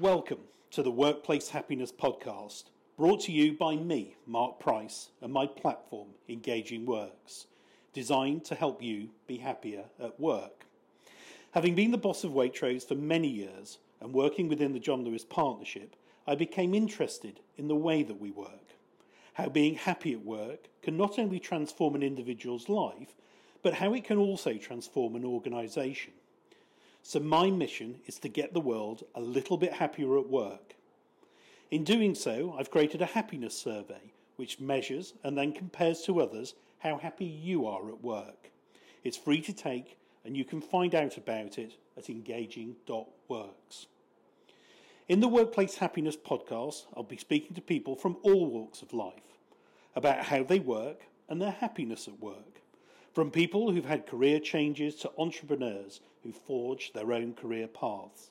Welcome to the Workplace Happiness Podcast, brought to you by me, Mark Price, and my platform, Engaging Works, designed to help you be happier at work. Having been the boss of Waitrose for many years and working within the John Lewis Partnership, I became interested in the way that we work. How being happy at work can not only transform an individual's life, but how it can also transform an organisation. So, my mission is to get the world a little bit happier at work. In doing so, I've created a happiness survey which measures and then compares to others how happy you are at work. It's free to take, and you can find out about it at engaging.works. In the Workplace Happiness podcast, I'll be speaking to people from all walks of life about how they work and their happiness at work. From people who've had career changes to entrepreneurs who forged their own career paths.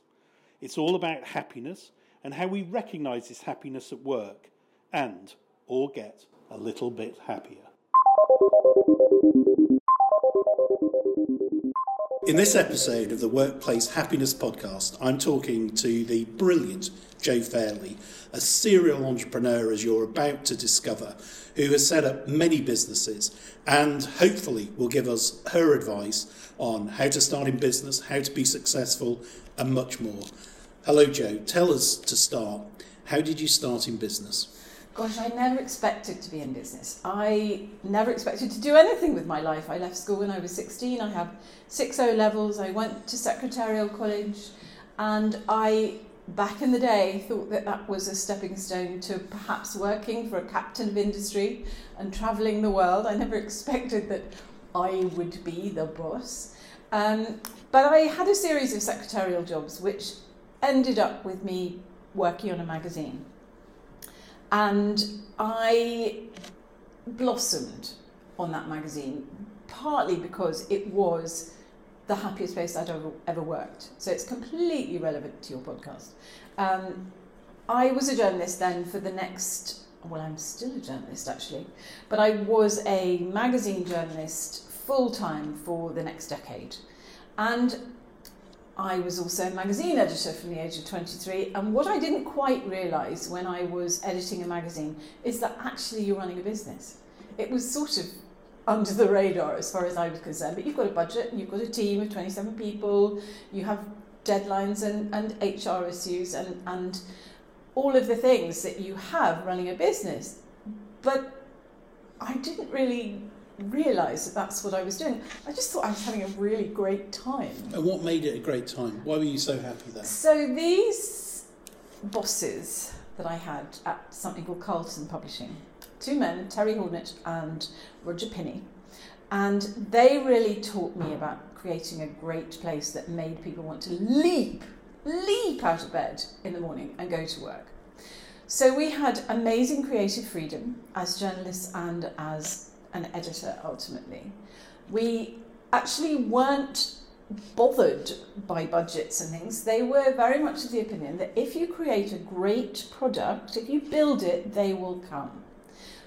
It's all about happiness and how we recognise this happiness at work and all get a little bit happier. In this episode of the Workplace Happiness Podcast, I'm talking to the brilliant Jo Fairley, a serial entrepreneur, as you're about to discover, who has set up many businesses and hopefully will give us her advice on how to start in business, how to be successful, and much more. Hello, Jo. Tell us to start. How did you start in business? Gosh, I never expected to be in business. I never expected to do anything with my life. I left school when I was 16. I have six O levels. I went to secretarial college, and I, back in the day, thought that that was a stepping stone to perhaps working for a captain of industry and travelling the world. I never expected that I would be the boss. Um, but I had a series of secretarial jobs which ended up with me working on a magazine. And I blossomed on that magazine, partly because it was the happiest place I'd ever, ever worked. So it's completely relevant to your podcast. Um, I was a journalist then for the next, well, I'm still a journalist actually, but I was a magazine journalist full time for the next decade. And I was also a magazine editor from the age of 23. And what I didn't quite realise when I was editing a magazine is that actually you're running a business. It was sort of under the radar as far as I was concerned. But you've got a budget and you've got a team of 27 people, you have deadlines and, and HR issues and, and all of the things that you have running a business. But I didn't really realise that that's what I was doing. I just thought I was having a really great time. And what made it a great time? Why were you so happy there? So these bosses that I had at something called Carlton Publishing, two men, Terry Hornet and Roger Pinney, and they really taught me about creating a great place that made people want to leap, leap out of bed in the morning and go to work. So we had amazing creative freedom as journalists and as an editor ultimately. We actually weren't bothered by budgets and things. They were very much of the opinion that if you create a great product, if you build it, they will come.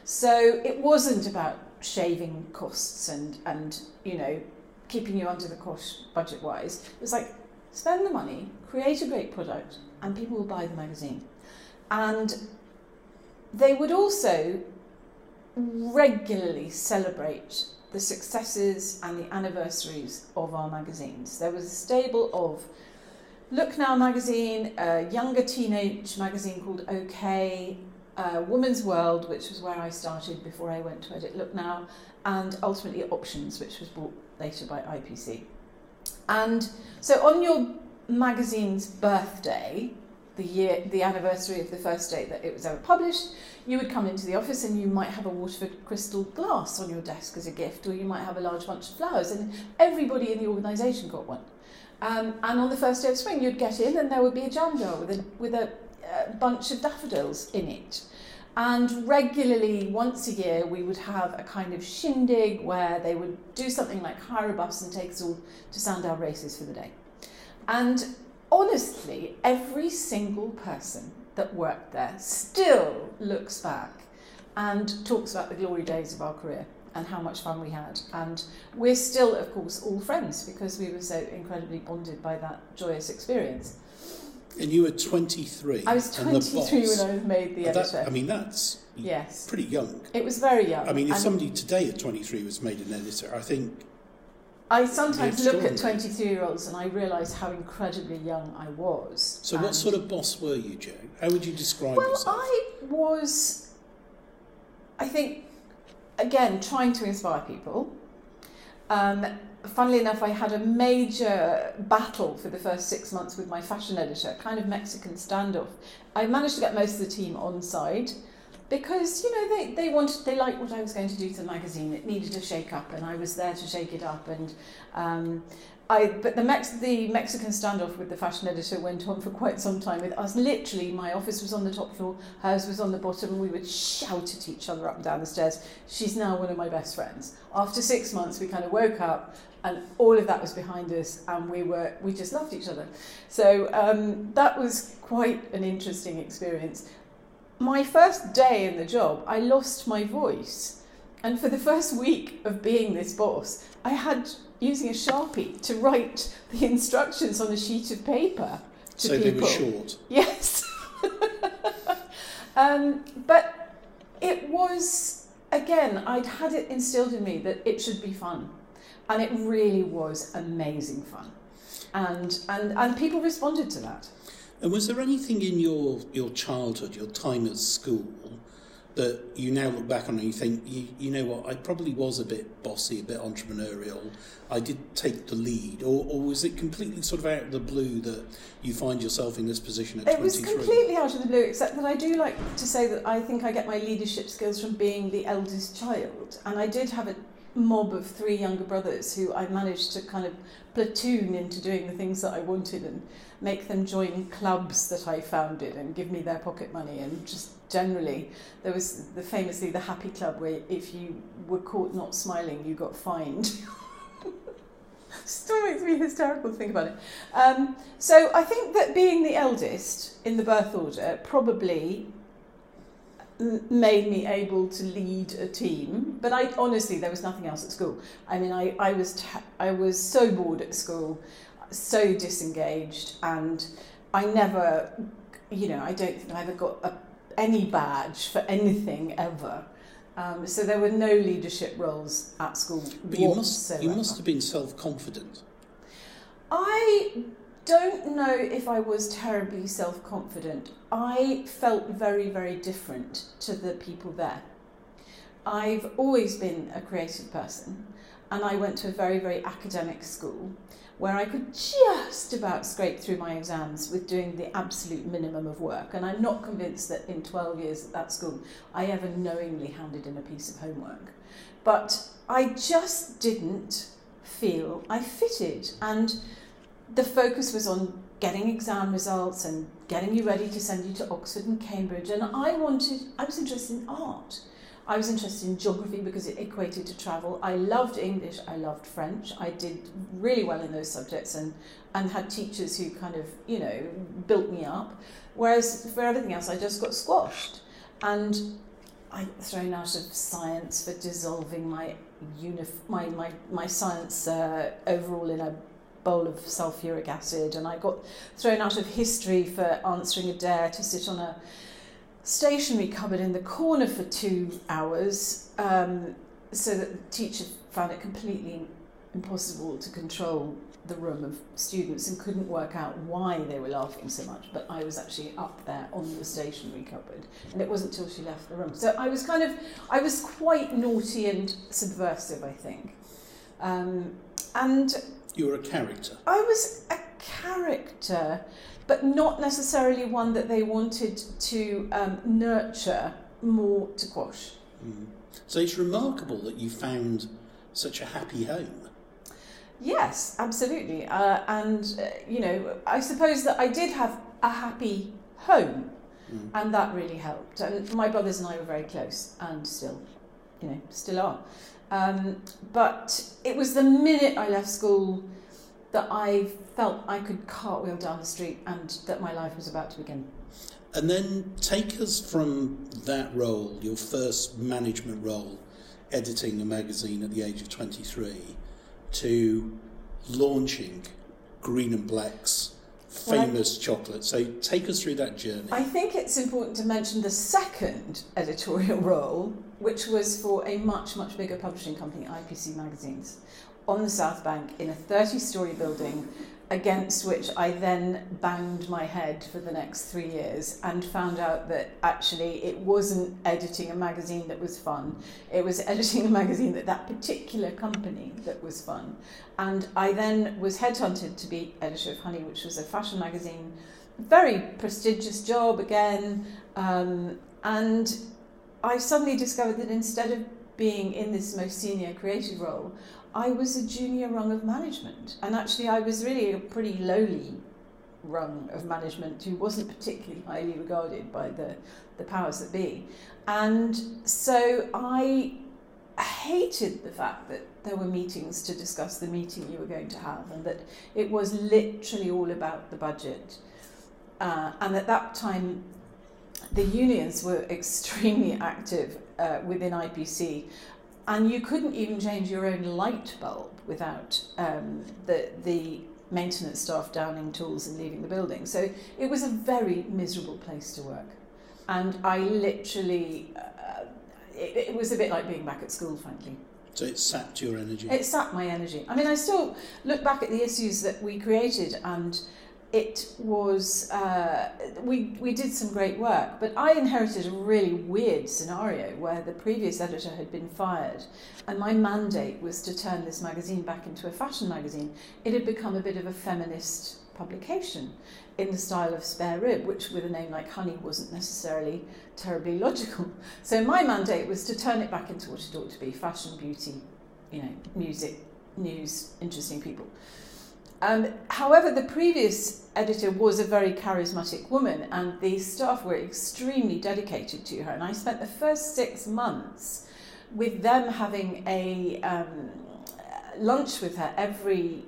So it wasn't about shaving costs and, and you know, keeping you under the cost budget wise. It was like, spend the money, create a great product, and people will buy the magazine. And they would also regularly celebrate the successes and the anniversaries of our magazines. There was a stable of Look Now magazine, a younger teenage magazine called OK, uh, Woman's World, which was where I started before I went to edit Look Now, and ultimately Options, which was bought later by IPC. And so on your magazine's birthday, the year, the anniversary of the first date that it was ever published, you would come into the office and you might have a Waterford crystal glass on your desk as a gift, or you might have a large bunch of flowers, and everybody in the organisation got one. Um, and on the first day of spring, you'd get in and there would be a jam jar with a, with a uh, bunch of daffodils in it. And regularly, once a year, we would have a kind of shindig where they would do something like hire a bus and take us all to Sandown races for the day. And honestly, every single person that worked there still looks back and talks about the glory days of our career and how much fun we had. And we're still, of course, all friends because we were so incredibly bonded by that joyous experience. And you were 23. I was 23 boss- when I made the That- editor. I mean, that's yes. pretty young. It was very young. I mean, if and somebody today at 23 was made an editor, I think I sometimes look at extraordinary. 23 year olds and I realise how incredibly young I was. So, what sort of boss were you, Jo? How would you describe Well, yourself? I was, I think, again, trying to inspire people. Um, funnily enough, I had a major battle for the first six months with my fashion editor, kind of Mexican standoff. I managed to get most of the team on side because you know they, they wanted they liked what I was going to do to the magazine. It needed a shake up, and I was there to shake it up. And um, I but the Mex the Mexican standoff with the fashion editor went on for quite some time. With us, literally, my office was on the top floor, hers was on the bottom, and we would shout at each other up and down the stairs. She's now one of my best friends. After six months, we kind of woke up. And all of that was behind us, and we were we just loved each other. So um, that was quite an interesting experience my first day in the job, I lost my voice. And for the first week of being this boss, I had using a sharpie to write the instructions on a sheet of paper to so they people. were short. Yes. um, but it was, again, I'd had it instilled in me that it should be fun. And it really was amazing fun. And, and, and people responded to that. And was there anything in your, your childhood, your time at school, that you now look back on and you think, you, you know what, I probably was a bit bossy, a bit entrepreneurial. I did take the lead. Or, or was it completely sort of out of the blue that you find yourself in this position at It was 23? completely out of the blue, except that I do like to say that I think I get my leadership skills from being the eldest child. And I did have a mob of three younger brothers who I managed to kind of platoon into doing the things that I wanted and make them join clubs that I founded and give me their pocket money. And just generally there was the famously the happy club where if you were caught not smiling you got fined. Still makes me hysterical to think about it. Um, so I think that being the eldest in the birth order probably made me able to lead a team but I honestly there was nothing else at school. I mean I, I was ta- I was so bored at school so disengaged and I never you know I don't think I ever got a, any badge for anything ever. Um, so there were no leadership roles at school But you must, you must have been self confident. I don't know if I was terribly self confident. I felt very, very different to the people there. I've always been a creative person, and I went to a very, very academic school where I could just about scrape through my exams with doing the absolute minimum of work. And I'm not convinced that in 12 years at that school I ever knowingly handed in a piece of homework. But I just didn't feel I fitted. And the focus was on getting exam results and getting you ready to send you to Oxford and Cambridge. And I wanted, I was interested in art. I was interested in geography because it equated to travel. I loved English, I loved French. I did really well in those subjects and, and had teachers who kind of, you know, built me up. Whereas for everything else, I just got squashed. And I thrown out of science for dissolving my, unif- my, my, my science uh, overall in a bowl of sulfuric acid. And I got thrown out of history for answering a dare to sit on a stationery cupboard in the corner for two hours um, so that the teacher found it completely impossible to control the room of students and couldn't work out why they were laughing so much but I was actually up there on the stationery cupboard and it wasn't till she left the room so I was kind of I was quite naughty and subversive I think um, and You were a character. I was a character, but not necessarily one that they wanted to um, nurture more to quash. Mm. So it's remarkable that you found such a happy home. Yes, absolutely. Uh, and, uh, you know, I suppose that I did have a happy home, Mm. and that really helped. And my brothers and I were very close, and still, you know, still are. Um, but it was the minute I left school that I felt I could cartwheel down the street and that my life was about to begin. And then take us from that role, your first management role, editing a magazine at the age of 23, to launching Green and Black's famous well, chocolate. So take us through that journey. I think it's important to mention the second editorial role, which was for a much, much bigger publishing company, IPC Magazines, on the South Bank in a 30 story building against which I then banged my head for the next three years and found out that actually it wasn't editing a magazine that was fun. It was editing a magazine that that particular company that was fun. And I then was headhunted to be editor of Honey, which was a fashion magazine. Very prestigious job again. Um, and I suddenly discovered that instead of being in this most senior creative role, I was a junior rung of management. And actually, I was really a pretty lowly rung of management who wasn't particularly highly regarded by the, the powers that be. And so I hated the fact that there were meetings to discuss the meeting you were going to have and that it was literally all about the budget. Uh, and at that time, the unions were extremely active uh, within IPC and you couldn't even change your own light bulb without um, the, the maintenance staff downing tools and leaving the building. So it was a very miserable place to work. And I literally, uh, it, it was a bit like being back at school, frankly. So it sapped your energy? It sapped my energy. I mean, I still look back at the issues that we created and it was uh, we we did some great work, but I inherited a really weird scenario where the previous editor had been fired, and my mandate was to turn this magazine back into a fashion magazine. It had become a bit of a feminist publication in the style of Spare Rib, which with a name like Honey wasn't necessarily terribly logical. So my mandate was to turn it back into what it ought to be: fashion, beauty, you know, music, news, interesting people. Um, however, the previous editor was a very charismatic woman, and the staff were extremely dedicated to her. And I spent the first six months with them having a um, lunch with her every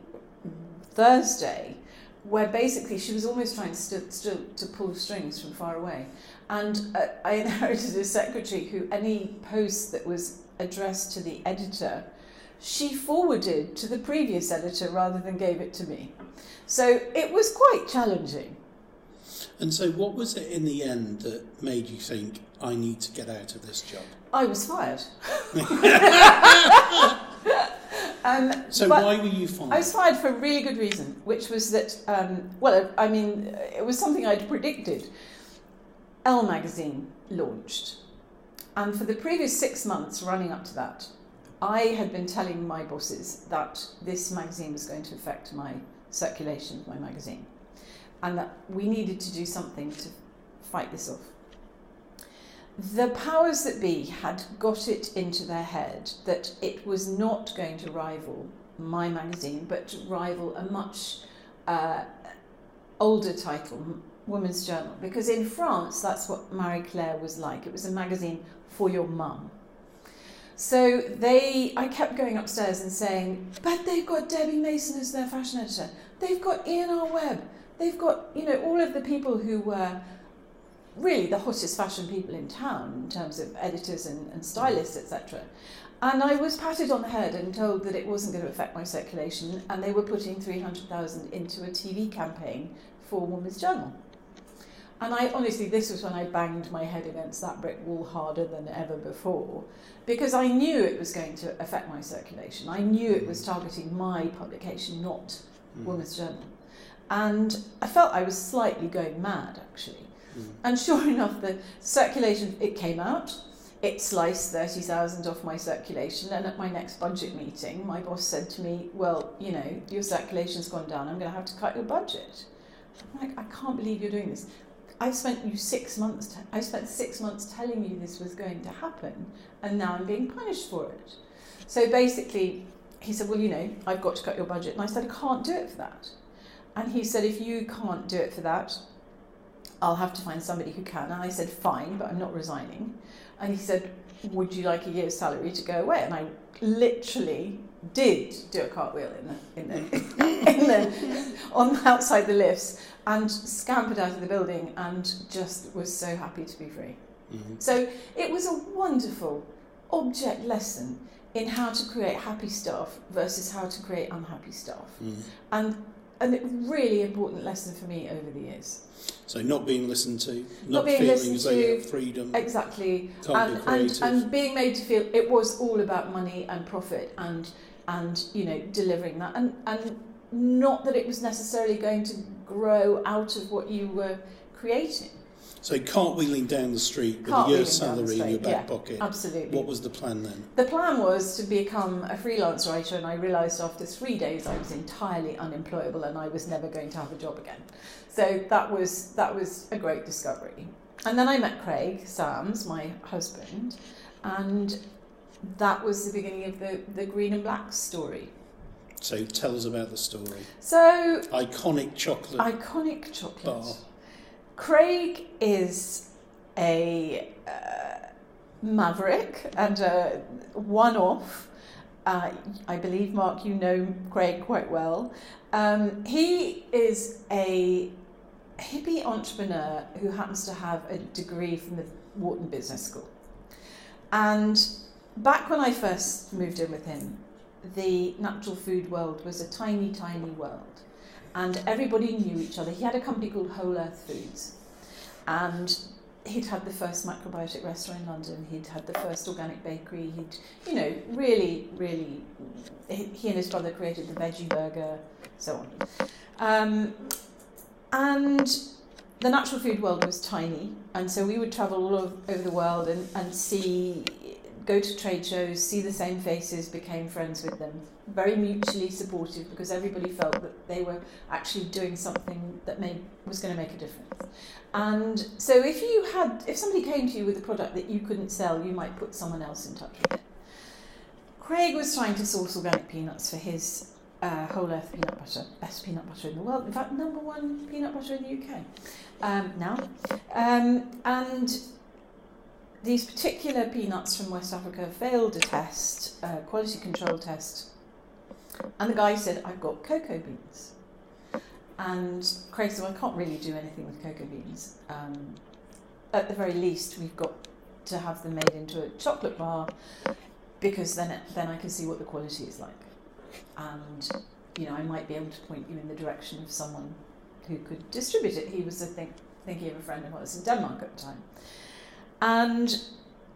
Thursday, where basically she was almost trying to, st- to pull strings from far away. And uh, I inherited a secretary who any post that was addressed to the editor she forwarded to the previous editor rather than gave it to me. So it was quite challenging. And so, what was it in the end that made you think, I need to get out of this job? I was fired. um, so, why were you fired? I was fired for a really good reason, which was that, um, well, I mean, it was something I'd predicted. Elle magazine launched. And for the previous six months running up to that, I had been telling my bosses that this magazine was going to affect my circulation of my magazine and that we needed to do something to fight this off. The powers that be had got it into their head that it was not going to rival my magazine, but to rival a much uh, older title, Women's Journal, because in France that's what Marie Claire was like. It was a magazine for your mum. So they, I kept going upstairs and saying, but they've got Debbie Mason as their fashion editor. They've got Iain R. Webb. They've got, you know, all of the people who were really the hottest fashion people in town in terms of editors and, and stylists, etc. And I was patted on the head and told that it wasn't going to affect my circulation, and they were putting 300,000 into a TV campaign for Women's Journal. And I honestly, this was when I banged my head against that brick wall harder than ever before, because I knew it was going to affect my circulation. I knew it was mm. targeting my publication, not mm. Women's Journal. And I felt I was slightly going mad, actually. Mm. And sure enough, the circulation, it came out. It sliced 30,000 off my circulation. And at my next budget meeting, my boss said to me, Well, you know, your circulation's gone down. I'm going to have to cut your budget. I'm like, I can't believe you're doing this. I spent you six months. T- I spent six months telling you this was going to happen, and now I'm being punished for it. So basically, he said, "Well, you know, I've got to cut your budget," and I said, "I can't do it for that." And he said, "If you can't do it for that, I'll have to find somebody who can." And I said, "Fine, but I'm not resigning." And he said, "Would you like a year's salary to go away?" And I literally did do a cartwheel in the, in the, in the on outside the lifts and scampered out of the building and just was so happy to be free. Mm-hmm. So it was a wonderful object lesson in how to create happy staff versus how to create unhappy staff. Mm-hmm. And a really important lesson for me over the years. So not being listened to, not, Not being feeling as though you to, have freedom, Exactly. and, and, and being made to feel it was all about money and profit and and you know delivering that and and not that it was necessarily going to grow out of what you were creating so cartwheeling down the street with a year's salary in your back yeah. pocket. absolutely What was the plan then? the plan was to become a freelance writer and i realized after 3 days i was entirely unemployable and i was never going to have a job again so that was that was a great discovery and then i met craig sams my husband and that was the beginning of the, the green and black story So tell us about the story. So, Iconic chocolate iconic chocolate. bar. Craig is a uh, maverick and a one off. Uh, I believe, Mark, you know Craig quite well. Um, he is a hippie entrepreneur who happens to have a degree from the Wharton Business School. And back when I first moved in with him, the natural food world was a tiny, tiny world. And everybody knew each other. He had a company called Whole Earth Foods. And he'd had the first macrobiotic restaurant in London. He'd had the first organic bakery. He'd, you know, really, really, he and his brother created the veggie burger, so on. Um, and the natural food world was tiny, and so we would travel all over the world and, and see, go to trade shows, see the same faces, became friends with them. Very mutually supportive because everybody felt that they were actually doing something that made, was going to make a difference. And so if you had, if somebody came to you with a product that you couldn't sell, you might put someone else in touch with it. Craig was trying to source organic peanuts for his uh, whole earth peanut butter, best peanut butter in the world. In fact, number one peanut butter in the UK um, now. Um, and these particular peanuts from West Africa failed a test, a quality control test. And the guy said, I've got cocoa beans. And Craig said, well, I can't really do anything with cocoa beans. Um, at the very least, we've got to have them made into a chocolate bar because then, it, then I can see what the quality is like. And, you know, I might be able to point you in the direction of someone who could distribute it. He was, I think, thinking of a friend of ours in Denmark at the time. And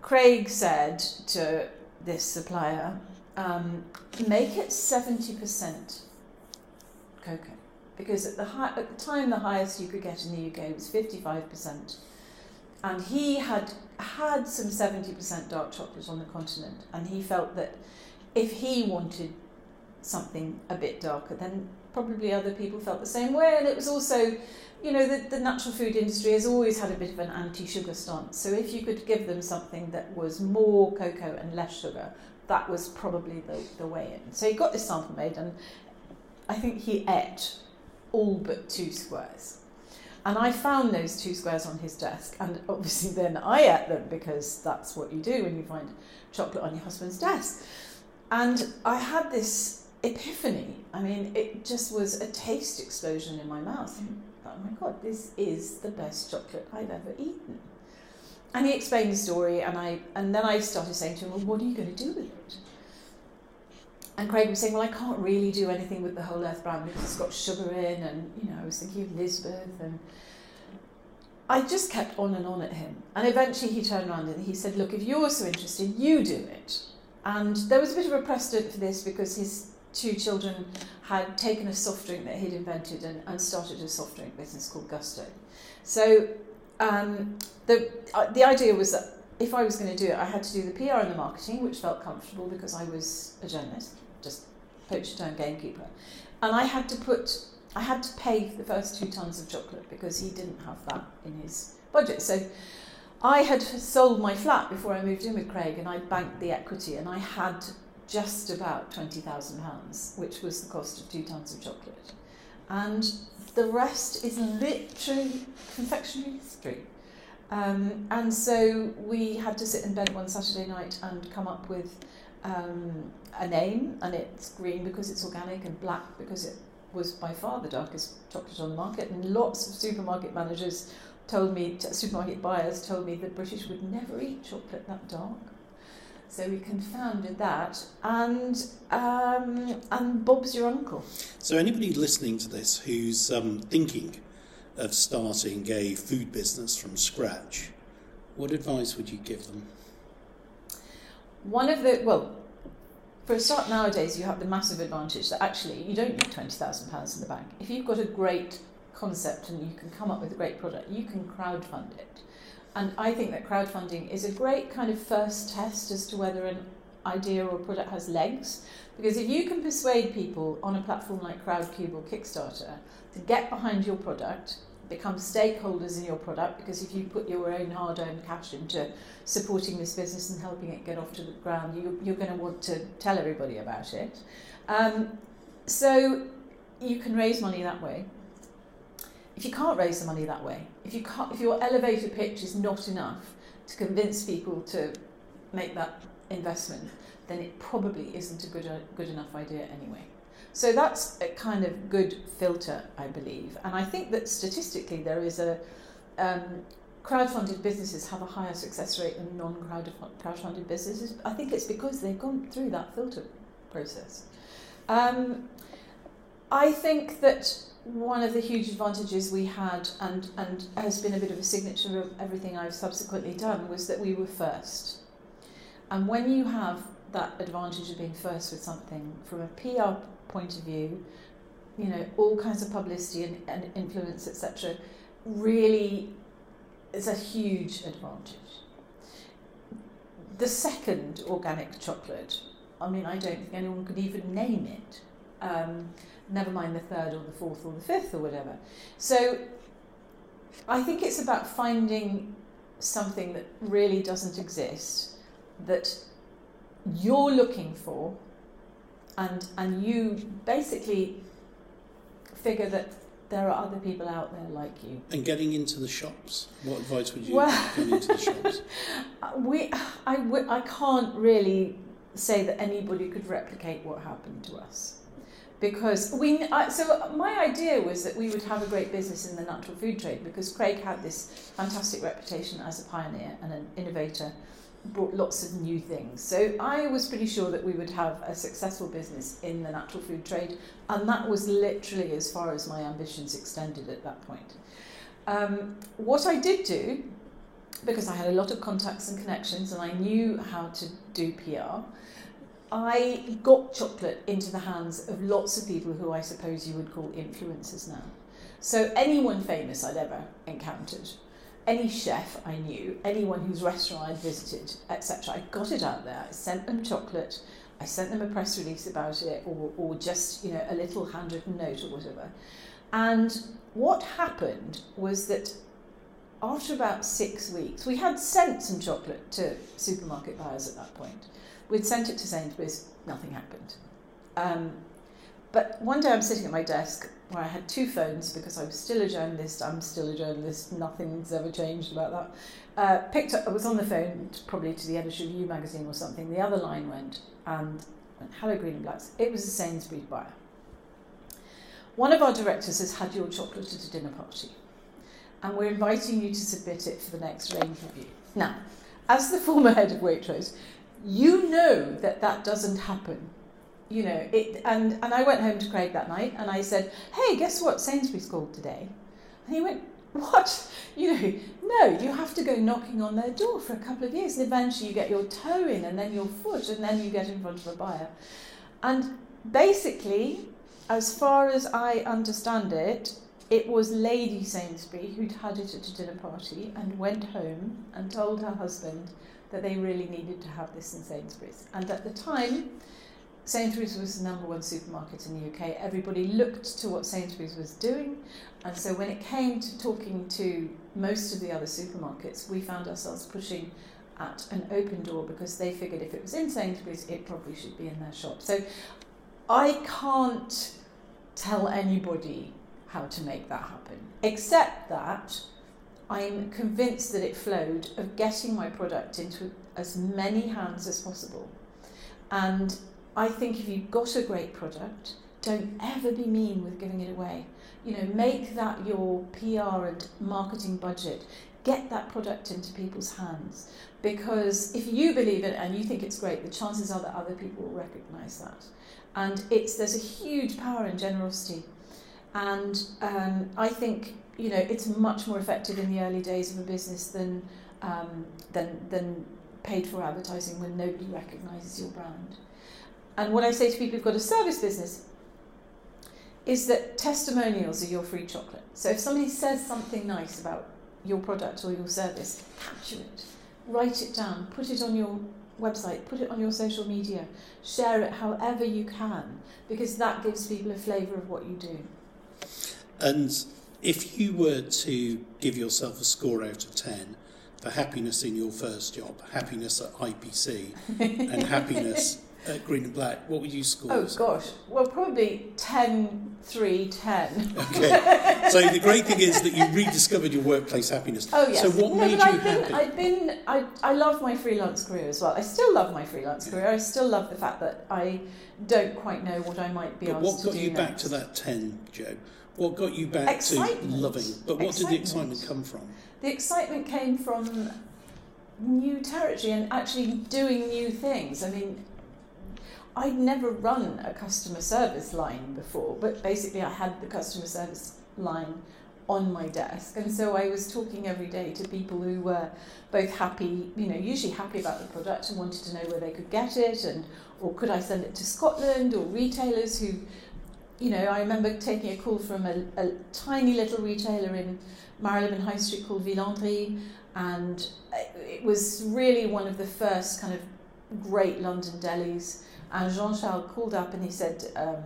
Craig said to this supplier, um, make it 70% cocoa. Because at the, high, at the time, the highest you could get in the UK was 55%. And he had had some 70% dark chocolate on the continent, and he felt that if he wanted something a bit darker, then probably other people felt the same way. And it was also, you know, the, the natural food industry has always had a bit of an anti sugar stance. So if you could give them something that was more cocoa and less sugar, that was probably the, the way in. So he got this sample made, and I think he ate all but two squares. And I found those two squares on his desk, and obviously then I ate them because that's what you do when you find chocolate on your husband's desk. And I had this epiphany. I mean, it just was a taste explosion in my mouth. Oh my God, this is the best chocolate I've ever eaten. And he explained the story, and I and then I started saying to him, "Well, what are you going to do with it?" And Craig was saying, "Well, I can't really do anything with the whole Earth brand because it's got sugar in." And you know, I was thinking of Lisbeth, and I just kept on and on at him. And eventually, he turned around and he said, "Look, if you're so interested, you do it." And there was a bit of a precedent for this because his two children had taken a soft drink that he'd invented and, and started a soft drink business called Gusto. So um, the uh, the idea was that if I was going to do it, I had to do the PR and the marketing, which felt comfortable because I was a journalist, just poacher turned gamekeeper, and I had to put I had to pay for the first two tons of chocolate because he didn't have that in his budget. So I had sold my flat before I moved in with Craig, and I banked the equity, and I had just about twenty thousand pounds, which was the cost of two tons of chocolate, and the rest is literally confectionery history. Um, and so we had to sit in bed one Saturday night and come up with um, a name, and it's green because it's organic, and black because it was by far the darkest chocolate on the market. And lots of supermarket managers told me, supermarket buyers told me that British would never eat chocolate that dark. So we confounded that, and um, and Bob's your uncle. So anybody listening to this who's um, thinking of starting a food business from scratch, what advice would you give them? One of the well, for a start nowadays, you have the massive advantage that actually you don't need twenty thousand pounds in the bank. If you've got a great concept and you can come up with a great product, you can crowdfund it. And I think that crowdfunding is a great kind of first test as to whether an idea or product has legs. Because if you can persuade people on a platform like Crowdcube or Kickstarter to get behind your product, become stakeholders in your product, because if you put your own hard earned cash into supporting this business and helping it get off to the ground, you, you're going to want to tell everybody about it. Um, so you can raise money that way if you can't raise the money that way, if you can't, if your elevator pitch is not enough to convince people to make that investment, then it probably isn't a good, good enough idea anyway. So that's a kind of good filter, I believe. And I think that statistically there is a um, crowdfunded businesses have a higher success rate than non-crowdfunded businesses. I think it's because they've gone through that filter process. Um, I think that one of the huge advantages we had, and, and has been a bit of a signature of everything I've subsequently done, was that we were first. And when you have that advantage of being first with something, from a PR point of view, you know, all kinds of publicity and, and influence, etc., really is a huge advantage. The second organic chocolate, I mean, I don't think anyone could even name it. Um, never mind the third or the fourth or the fifth or whatever. So I think it's about finding something that really doesn't exist that you're looking for and and you basically figure that there are other people out there like you. And getting into the shops, what advice would you well, give into the shops? We, I, I can't really say that anybody could replicate what happened to us because we uh, so my idea was that we would have a great business in the natural food trade because Craig had this fantastic reputation as a pioneer and an innovator brought lots of new things. So I was pretty sure that we would have a successful business in the natural food trade and that was literally as far as my ambitions extended at that point. Um, what I did do because I had a lot of contacts and connections and I knew how to do PR I got chocolate into the hands of lots of people who I suppose you would call influencers now. So anyone famous I'd ever encountered, any chef I knew, anyone whose restaurant I'd visited, etc. I got it out there. I sent them chocolate. I sent them a press release about it, or, or just you know a little handwritten note or whatever. And what happened was that after about six weeks, we had sent some chocolate to supermarket buyers at that point. We'd sent it to Sainsbury's, nothing happened. Um, but one day I'm sitting at my desk where I had two phones because I was still a journalist, I'm still a journalist, nothing's ever changed about that. Uh, picked up, I was on the phone, probably to the editor of You magazine or something, the other line went, and went, hello Green and Blacks. It was a Sainsbury's buyer. One of our directors has had your chocolate at a dinner party, and we're inviting you to submit it for the next range review. Now, as the former head of Waitrose, you know that that doesn't happen. You know, it, and, and I went home to Craig that night and I said, hey, guess what Sainsbury's called today? And he went, what? You know, no, you have to go knocking on their door for a couple of years and eventually you get your toe in and then your foot and then you get in front of a buyer. And basically, as far as I understand it, it was Lady Sainsbury who'd had it at a dinner party and went home and told her husband that they really needed to have this in Sainsbury's. And at the time, Sainsbury's was the number one supermarket in the UK. Everybody looked to what Sainsbury's was doing. And so when it came to talking to most of the other supermarkets, we found ourselves pushing at an open door because they figured if it was in Sainsbury's, it probably should be in their shop. So I can't tell anybody how to make that happen, except that I'm convinced that it flowed of getting my product into as many hands as possible. And I think if you've got a great product, don't ever be mean with giving it away. You know, make that your PR and marketing budget. get that product into people's hands. Because if you believe it and you think it's great, the chances are that other people will recognise that. And it's there's a huge power in generosity. And um, I think you know it's much more effective in the early days of a business than um, than than paid for advertising when nobody recognises your brand. And what I say to people who've got a service business is that testimonials are your free chocolate. So if somebody says something nice about your product or your service, capture it, write it down, put it on your website, put it on your social media, share it however you can, because that gives people a flavour of what you do. And if you were to give yourself a score out of 10 for happiness in your first job, happiness at IPC, and happiness at Green and Black, what would you score? Oh gosh, well probably 10, 3, 10. Okay. so the great thing is that you rediscovered your workplace happiness. Oh yes. So what no, made you I've been, happy? I've been, I, I love my freelance career as well. I still love my freelance career. I still love the fact that I don't quite know what I might be but asked what got do you back to that 10, Jo? What got you back Excitement. to loving? But what did the Excitement. excitement come from? The excitement came from new territory and actually doing new things. I mean, I'd never run a customer service line before, but basically I had the customer service line on my desk. And so I was talking every day to people who were both happy, you know, usually happy about the product and wanted to know where they could get it and or could I send it to Scotland or retailers who you know, I remember taking a call from a, a tiny little retailer in Marylebone High Street called Villandry, and it was really one of the first kind of great London delis. And Jean Charles called up and he said, um,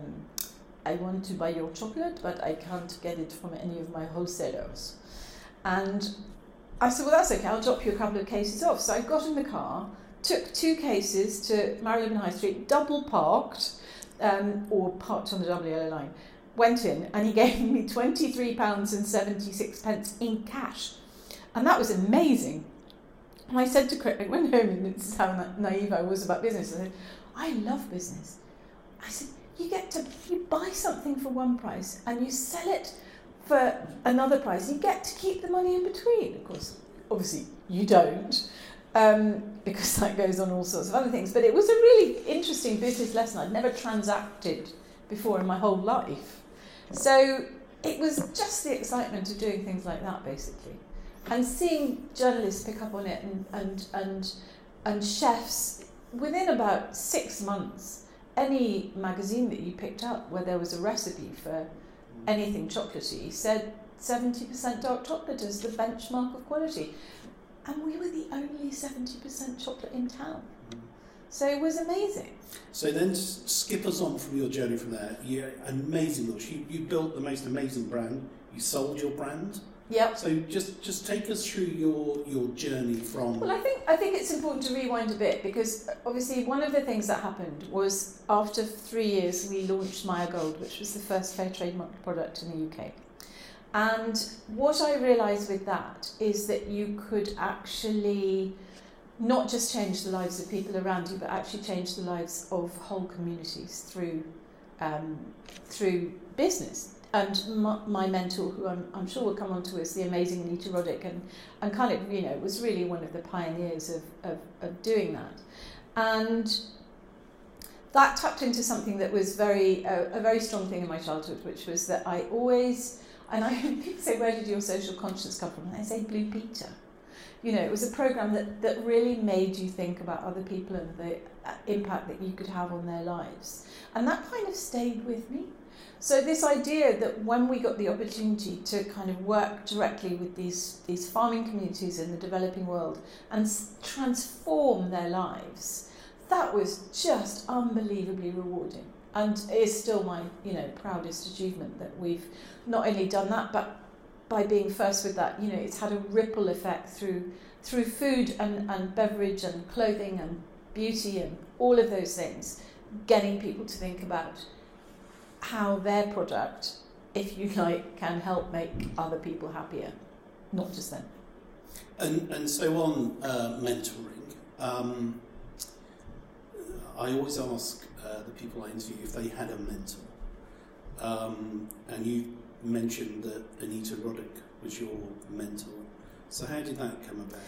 I want to buy your chocolate, but I can't get it from any of my wholesalers. And I said, Well, that's okay, I'll drop you a couple of cases off. So I got in the car, took two cases to Marylebone High Street, double parked, um, or parked on the double yellow line. Went in and he gave me £23 and 76 pence in cash. And that was amazing. And I said to Chris, I went home and this is how na- naive I was about business. I said, I love business. I said, you get to, you buy something for one price and you sell it for another price. You get to keep the money in between. Of course, obviously you don't. Um, because that goes on all sorts of other things. But it was a really interesting business lesson. I'd never transacted before in my whole life. So it was just the excitement of doing things like that, basically. And seeing journalists pick up on it and, and, and, and chefs, within about six months, any magazine that you picked up where there was a recipe for anything chocolatey said 70% dark chocolate is the benchmark of quality. And we were the only 70% chocolate in town. So it was amazing. So then skip us on from your journey from there. You amazing launch. You, you built the most amazing brand. You sold your brand. Yep. So just just take us through your your journey from. Well, I think I think it's important to rewind a bit because uh, obviously one of the things that happened was after three years we launched Maya Gold, which was the first fair trade product in the UK. And what I realised with that is that you could actually not just change the lives of people around you, but actually change the lives of whole communities through um, through business. And my, my mentor, who I'm, I'm sure will come on to us, the amazing Anita Roddick, and, and kind of, you know, was really one of the pioneers of, of, of doing that. And that tapped into something that was very uh, a very strong thing in my childhood, which was that I always, and I say, where did your social conscience come from? And I say, Blue Peter. You know, it was a program that, that really made you think about other people and the uh, impact that you could have on their lives. And that kind of stayed with me. So this idea that when we got the opportunity to kind of work directly with these these farming communities in the developing world and transform their lives, that was just unbelievably rewarding and is still my you know proudest achievement that we've not only done that but by being first with that you know it's had a ripple effect through through food and, and beverage and clothing and beauty and all of those things getting people to think about how their product if you like can help make other people happier not just them And and so on uh, mentoring. Um, I always ask uh, the people I interview if they had a mentor. Um, and you mentioned that Anita Roddick was your mentor. So how did that come about?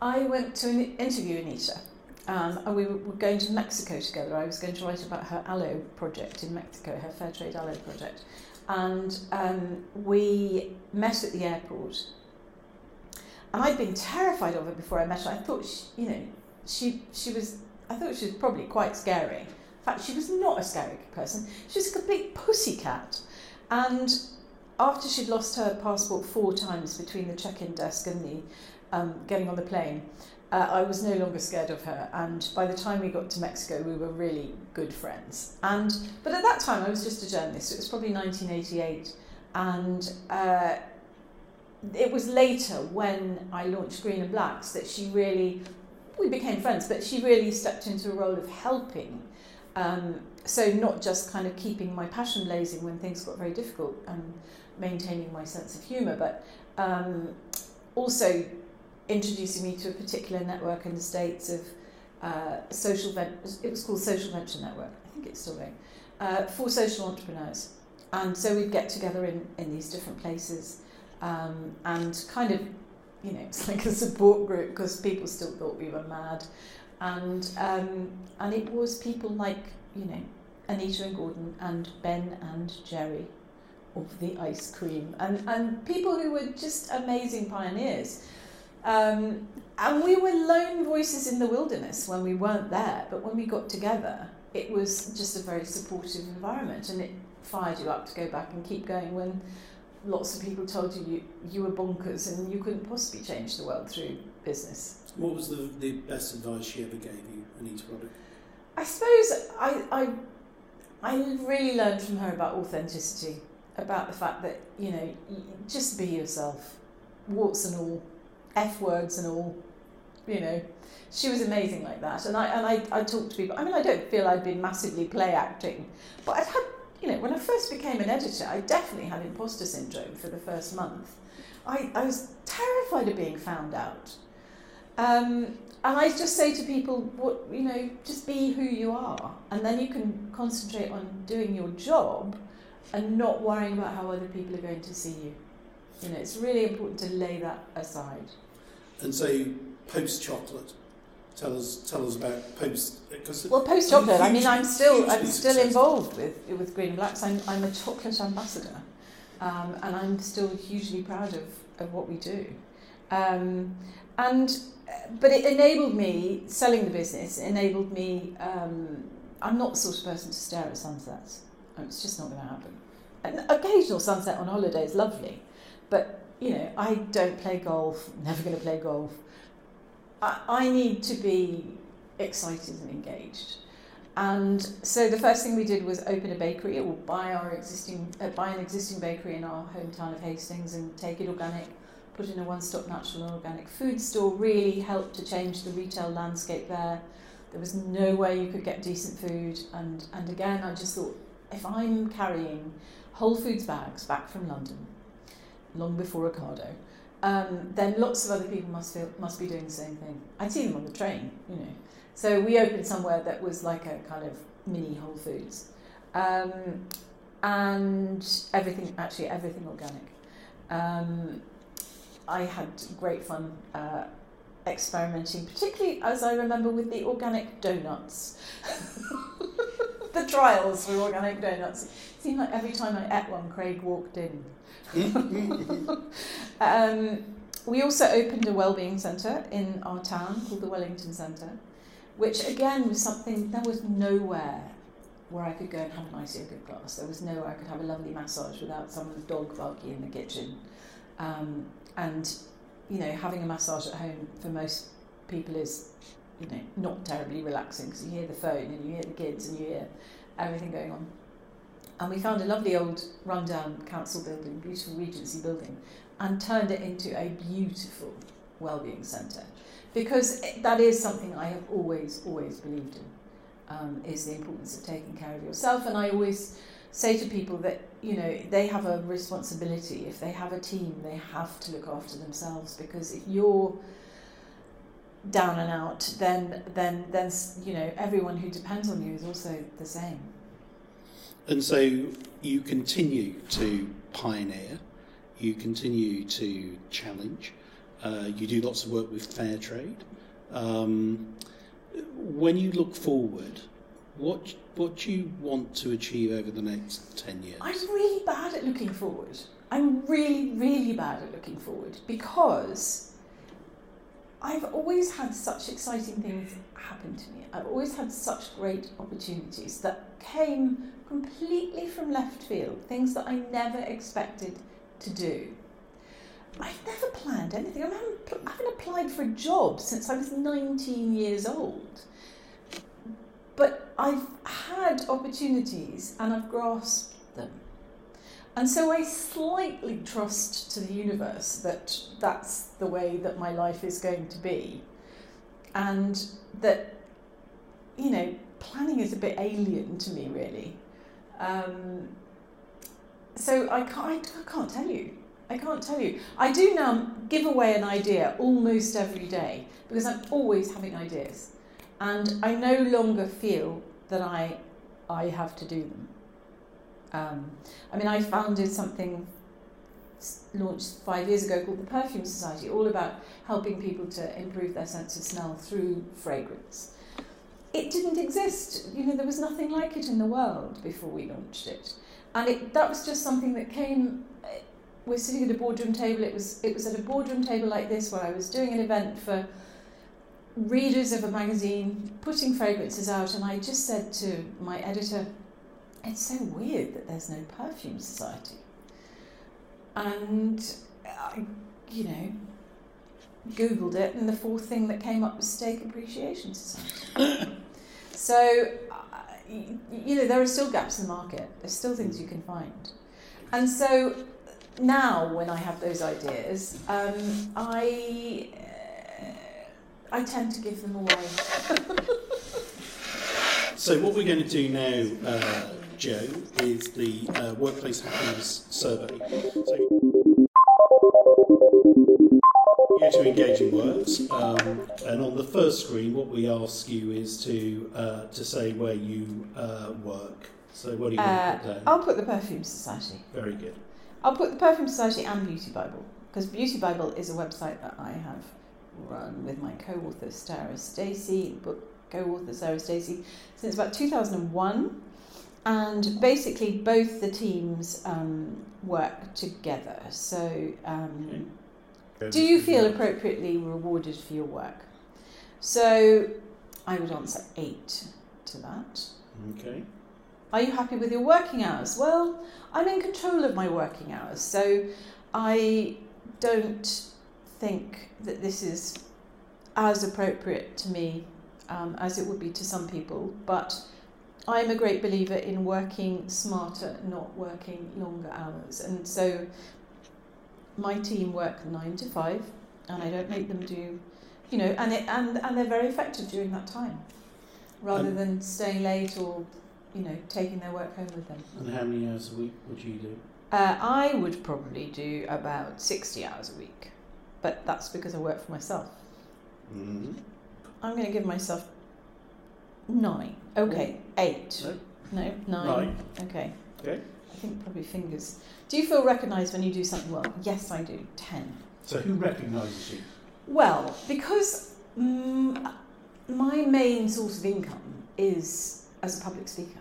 I went to an interview Anita. Um, and we were going to Mexico together. I was going to write about her aloe project in Mexico, her fair trade aloe project. And um, we met at the airport. And I'd been terrified of her before I met her. I thought, she, you know, she, she was, I thought she was probably quite scary. Fact, she was not a scary person. She was a complete pussycat. And after she'd lost her passport four times between the check-in desk and the um, getting on the plane, uh, I was no longer scared of her. And by the time we got to Mexico, we were really good friends. And but at that time, I was just a journalist. It was probably 1988, and uh, it was later when I launched Green and Black's that she really we became friends. But she really stepped into a role of helping. Um, so not just kind of keeping my passion blazing when things got very difficult and maintaining my sense of humour, but um, also introducing me to a particular network in the States of uh, social, ven- it was called Social Venture Network, I think it's still going, uh, for social entrepreneurs. And so we'd get together in, in these different places um, and kind of, you know, it's like a support group because people still thought we were mad. And, um, and it was people like, you know, Anita and Gordon and Ben and Jerry of the ice cream and, and people who were just amazing pioneers. Um, and we were lone voices in the wilderness when we weren't there, but when we got together, it was just a very supportive environment and it fired you up to go back and keep going when lots of people told you you, you were bonkers and you couldn't possibly change the world through business. What was the, the best advice she ever gave you, Anita Roddick? I suppose I, I, I really learned from her about authenticity, about the fact that, you know, just be yourself, warts and all F words and all, you know. She was amazing like that. And I, and I, I talked to people. I mean, I don't feel I'd been massively play acting, but I'd had, you know, when I first became an editor, I definitely had imposter syndrome for the first month. I, I was terrified of being found out. Um, and I just say to people, what you know, just be who you are, and then you can concentrate on doing your job, and not worrying about how other people are going to see you. You know, it's really important to lay that aside. And so, post chocolate. Tell us, tell us about post. Cause well, post chocolate. I mean, I'm still, I'm still involved with with Green and Black's. I'm, I'm a chocolate ambassador, um, and I'm still hugely proud of, of what we do. Um, and but it enabled me selling the business. Enabled me. Um, I'm not the sort of person to stare at sunsets. It's just not going to happen. An occasional sunset on holiday is lovely, but you know, I don't play golf, never going to play golf. I, I need to be excited and engaged. And so the first thing we did was open a bakery or buy our existing uh, buy an existing bakery in our hometown of Hastings and take it organic, put in a one-stop natural and organic food store. Really helped to change the retail landscape there. There was no way you could get decent food, and and again I just thought if I'm carrying Whole Foods bags back from London long before Ocado, um, then lots of other people must feel, must be doing the same thing. I'd see them on the train, you know. So we opened somewhere that was like a kind of mini Whole Foods, um, and everything actually everything organic. Um, I had great fun uh, experimenting, particularly as I remember with the organic donuts. the trials for organic donuts. It seemed like every time I ate one, Craig walked in. um, we also opened a wellbeing centre in our town called the Wellington Centre, which again was something, there was nowhere where I could go and have an nice yoga class. There was nowhere I could have a lovely massage without someone's dog barking in the kitchen. Um, and, you know, having a massage at home for most people is, you know, not terribly relaxing because you hear the phone and you hear the kids and you hear everything going on. And we found a lovely old rundown council building, beautiful Regency building, and turned it into a beautiful wellbeing centre. Because that is something I have always, always believed in, um, is the importance of taking care of yourself. And I always say to people that, you know, they have a responsibility. If they have a team, they have to look after themselves because if you're down and out, then, then, then you know, everyone who depends on you is also the same. And so you continue to pioneer, you continue to challenge, Uh, you do lots of work with fair trade. Um, when you look forward, what what do you want to achieve over the next ten years? I'm really bad at looking forward. I'm really, really bad at looking forward because I've always had such exciting things happen to me. I've always had such great opportunities that came completely from left field, things that I never expected to do. I've never planned anything. I haven't, I haven't applied for a job since I was 19 years old. But I've had opportunities and I've grasped them. And so I slightly trust to the universe that that's the way that my life is going to be. And that, you know, planning is a bit alien to me, really. Um, so I can't, I can't tell you. I can't tell you. I do now give away an idea almost every day because I'm always having ideas. And I no longer feel that I, I have to do them. Um, I mean, I founded something launched five years ago called the Perfume Society, all about helping people to improve their sense of smell through fragrance. It didn't exist. You know, there was nothing like it in the world before we launched it. And it, that was just something that came we're sitting at a boardroom table. It was it was at a boardroom table like this where I was doing an event for readers of a magazine, putting fragrances out, and I just said to my editor, "It's so weird that there's no perfume society." And I, you know, googled it, and the fourth thing that came up was steak appreciation society. so, uh, you know, there are still gaps in the market. There's still things you can find, and so now when I have those ideas, um, I I tend to give them away. so what we're going to do now, uh, Jo, is the uh, workplace happiness survey. So you to engaging works, um, and on the first screen, what we ask you is to uh, to say where you uh, work. So what do you want to put down? I'll put the Perfume Society. Very good. I'll put the Perfume Society and Beauty Bible because Beauty Bible is a website that I have run with my co-author Sarah Stacey, book co-author Sarah Stacey, since about 2001. And basically, both the teams um, work together. So, um, do you feel appropriately rewarded for your work? So, I would answer eight to that. Okay. Are you happy with your working hours? Well, I'm in control of my working hours, so I don't think that this is as appropriate to me um, as it would be to some people, but I'm a great believer in working smarter, not working longer hours. And so my team work nine to five, and I don't make them do, you know, and, it, and, and they're very effective during that time rather um, than staying late or you know, taking their work home with them. And how many hours a week would you do? Uh, I would probably do about 60 hours a week, but that's because I work for myself. Mm-hmm. I'm going to give myself nine. Okay, eight. No, no nine. Nine. Okay. Okay. I think probably fingers. Do you feel recognised when you do something well? Yes, I do. Ten. So who recognises you? Well, because mm, my main source of income is as a public speaker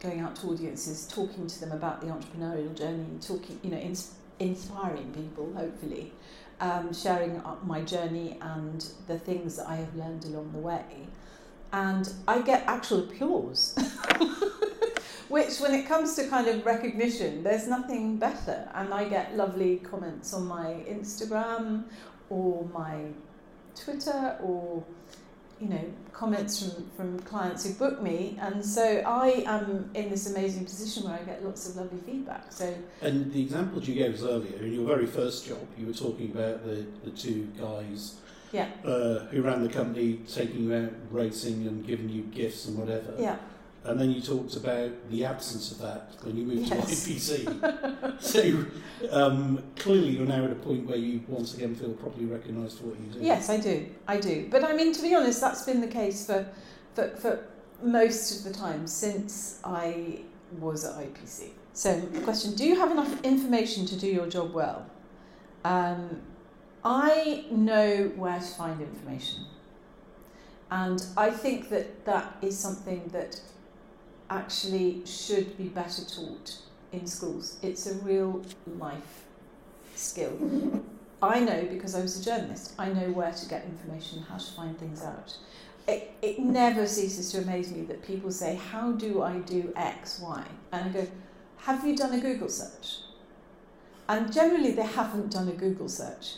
going out to audiences, talking to them about the entrepreneurial journey, talking, you know, ins- inspiring people, hopefully, um, sharing my journey and the things that I have learned along the way. And I get actual applause, which, when it comes to kind of recognition, there's nothing better. And I get lovely comments on my Instagram or my Twitter or you know comments from, from clients who book me. And so I am in this amazing position where I get lots of lovely feedback. So and the examples you gave us earlier in your very first job you were talking about the, the two guys yeah. uh, who ran the company taking you out racing and giving you gifts and whatever. Yeah and then you talked about the absence of that when you moved yes. to IPC. so um, clearly you're now at a point where you once again feel properly recognised for what you do. Yes, I do. I do. But I mean, to be honest, that's been the case for, for, for most of the time since I was at IPC. So, the question Do you have enough information to do your job well? Um, I know where to find information. And I think that that is something that actually should be better taught in schools. It's a real life skill. I know because I was a journalist, I know where to get information, how to find things out. It, it never ceases to amaze me that people say, How do I do X, Y? And I go, Have you done a Google search? And generally, they haven't done a Google search.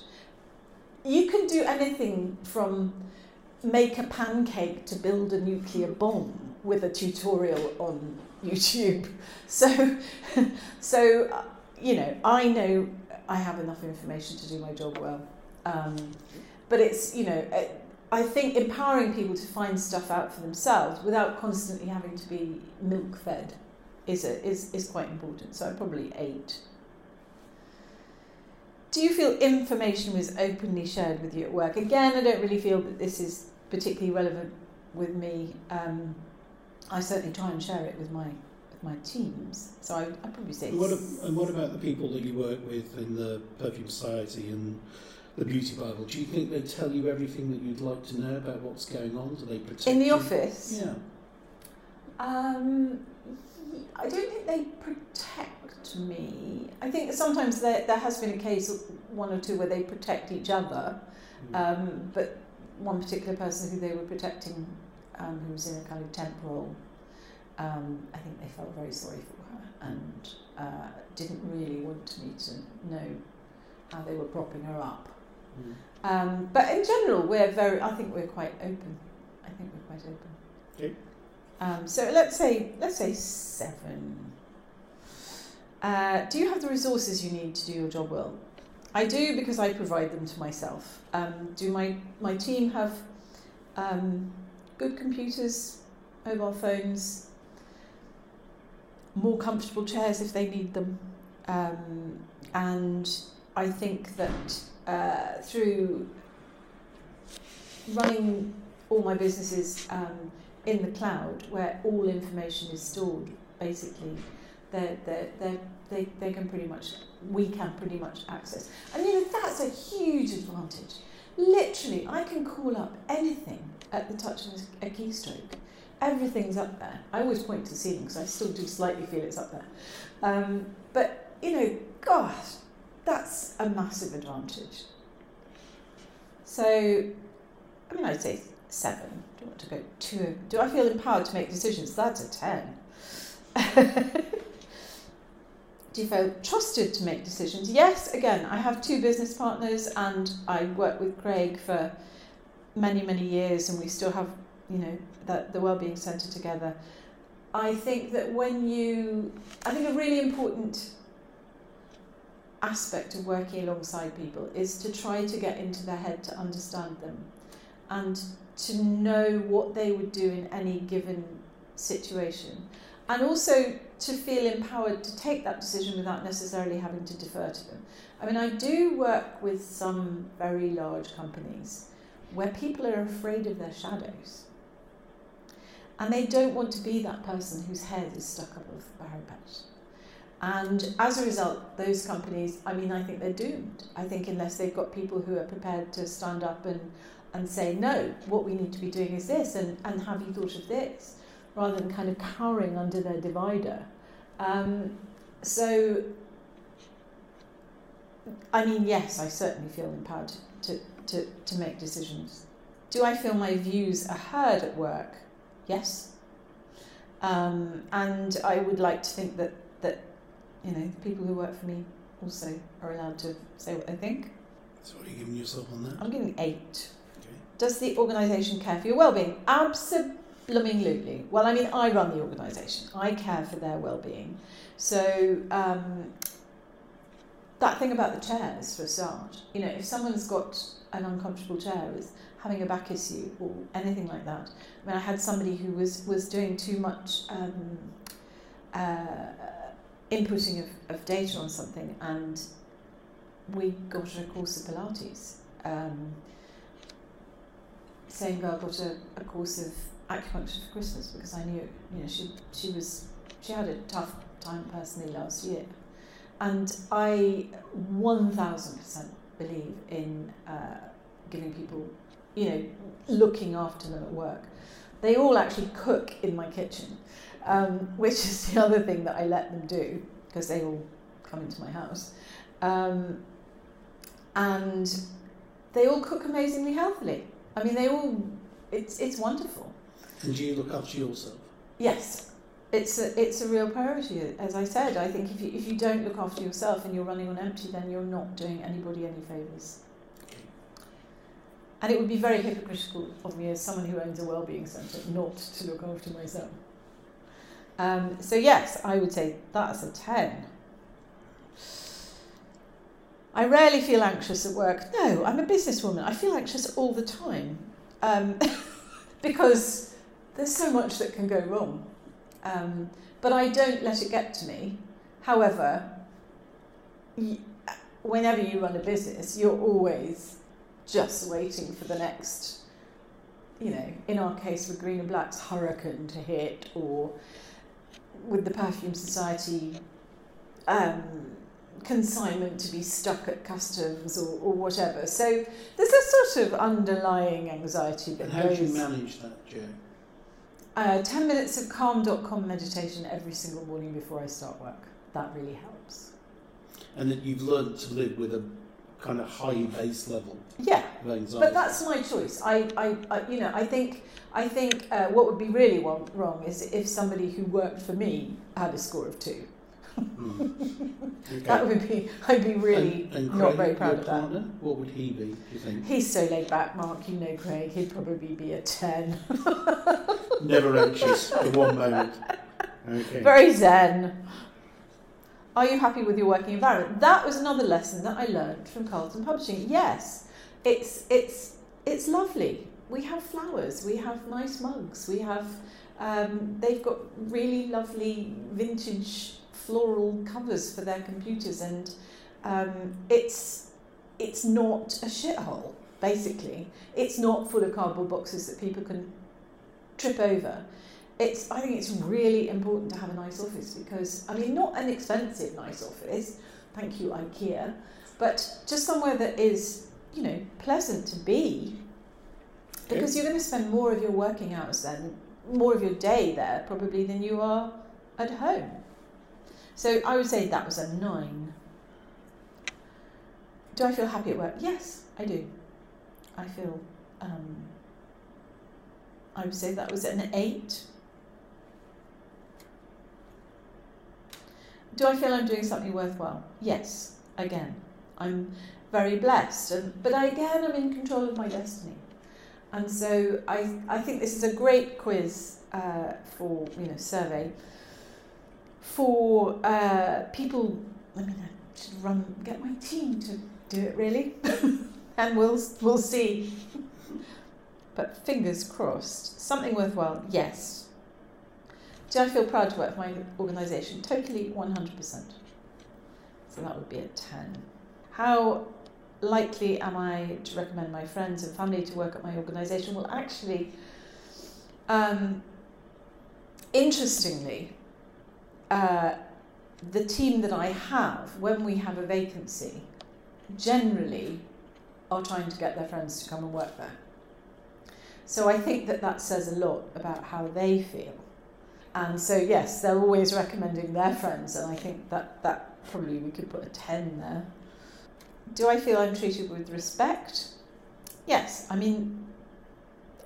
You can do anything from make a pancake to build a nuclear bomb with a tutorial on YouTube. So, so uh, you know, I know I have enough information to do my job well. Um, but it's, you know, uh, I think empowering people to find stuff out for themselves without constantly having to be milk fed is, a, is, is quite important. So I'm probably eight. Do you feel information was openly shared with you at work? Again, I don't really feel that this is particularly relevant with me. Um, I certainly try and share it with my with my teams. So I, I'd probably say. And what, and what about the people that you work with in the Perfume Society and the Beauty Bible? Do you think they tell you everything that you'd like to know about what's going on? Do they protect in the you? office? Yeah. Um, I don't think they protect me. I think sometimes there, there has been a case, one or two, where they protect each other. Mm. Um, but one particular person who they were protecting, um, who was in a kind of temporal, um, I think they felt very sorry for her and uh, didn't really want me to know how they were propping her up. Mm. Um, but in general, we're very. I think we're quite open. I think we're quite open. Okay. Um, so let's say let's say seven. Uh, do you have the resources you need to do your job well? I do because I provide them to myself. Um, do my my team have um, good computers, mobile phones, more comfortable chairs if they need them, um, and I think that uh, through running all my businesses um, in the cloud, where all information is stored, basically, they're, they're, they're, they they can pretty much we can pretty much access. And you know that's a huge advantage. Literally, I can call up anything at the touch of a keystroke. Everything's up there. I always point to the ceiling because I still do slightly feel it's up there. Um, but you know, gosh, that's a massive advantage. So, I mean, I'd say seven. Do you want to go two? Do I feel empowered to make decisions? That's a ten. Do you feel trusted to make decisions? Yes, again, I have two business partners and I work with Craig for many, many years and we still have, you know, the, the Wellbeing Centre together. I think that when you, I think a really important aspect of working alongside people is to try to get into their head to understand them and to know what they would do in any given situation. And also to feel empowered to take that decision without necessarily having to defer to them. I mean, I do work with some very large companies where people are afraid of their shadows. And they don't want to be that person whose head is stuck above the parapet. And as a result, those companies, I mean, I think they're doomed. I think unless they've got people who are prepared to stand up and, and say, no, what we need to be doing is this, and, and have you thought of this? rather than kind of cowering under their divider. Um, so, I mean, yes, I certainly feel empowered to, to, to to make decisions. Do I feel my views are heard at work? Yes. Um, and I would like to think that, that, you know, the people who work for me also are allowed to say what they think. So, what are you giving yourself on that? I'm giving eight. Okay. Does the organisation care for your well-being? Absolutely. Well, I mean, I run the organisation. I care for their well-being. So um, that thing about the chairs, for a start, you know, if someone's got an uncomfortable chair with having a back issue or anything like that. I mean, I had somebody who was was doing too much um, uh, inputting of, of data on something, and we got her a course of Pilates. Um, same girl got a, a course of acupuncture for Christmas because I knew, you know, she she was she had a tough time personally last year, and I one thousand percent believe in uh, giving people, you know, looking after them at work. They all actually cook in my kitchen, um, which is the other thing that I let them do because they all come into my house. Um, and they all cook amazingly healthily. I mean, they all, it's, it's wonderful. And do you look after yourself? Yes, it's a, it's a real priority. As I said, I think if you, if you don't look after yourself and you're running on empty, then you're not doing anybody any favours. And it would be very hypocritical of me as someone who owns a wellbeing centre not to look after myself. Um, so yes, I would say that's a 10. I rarely feel anxious at work. No, I'm a businesswoman. I feel anxious all the time um, because there's so much that can go wrong. Um, but I don't let it get to me. However, y- whenever you run a business, you're always just waiting for the next, you know, in our case with Green and Black's hurricane to hit, or with the Perfume Society um, consignment to be stuck at customs or, or whatever. So there's a sort of underlying anxiety that And how goes. do you manage that, Jo? Uh, 10 minutes of calm.com meditation every single morning before I start work. That really helps. And that you've learned to live with a kind of high base level Yeah, of anxiety. but that's my choice. I, I, I you know, I think, I think uh, what would be really wrong, wrong is if somebody who worked for me had a score of two. Okay. That would be, I'd be really and, and not Craig, very proud of that. What would he be, do you think? He's so laid back, Mark. You know Craig. He'd probably be a 10. Never anxious for one moment. Okay. Very zen. Are you happy with your working environment? That was another lesson that I learned from Carlton Publishing. Yes, it's it's it's lovely. We have flowers. We have nice mugs. We have um, they've got really lovely vintage floral covers for their computers, and um, it's it's not a shithole. Basically, it's not full of cardboard boxes that people can trip over it's I think it's really important to have a nice office because I mean not an expensive nice office, thank you IKEA, but just somewhere that is you know pleasant to be because you're going to spend more of your working hours then more of your day there probably than you are at home. So I would say that was a nine. Do I feel happy at work? Yes, I do. I feel. Um, I would say that was an eight. Do I feel I'm doing something worthwhile? Yes, again. I'm very blessed, and, but I, again, I'm in control of my destiny. And so I, I think this is a great quiz uh, for, you know, survey for uh, people. I mean, I should run, get my team to do it really, and we'll, we'll see. But fingers crossed. Something worthwhile, yes. Do I feel proud to work for my organisation? Totally 100%. So that would be a 10. How likely am I to recommend my friends and family to work at my organisation? Well, actually, um, interestingly, uh, the team that I have, when we have a vacancy, generally are trying to get their friends to come and work there. So I think that that says a lot about how they feel. And so, yes, they're always recommending their friends, and I think that, that probably we could put a 10 there. Do I feel I'm treated with respect? Yes. I mean,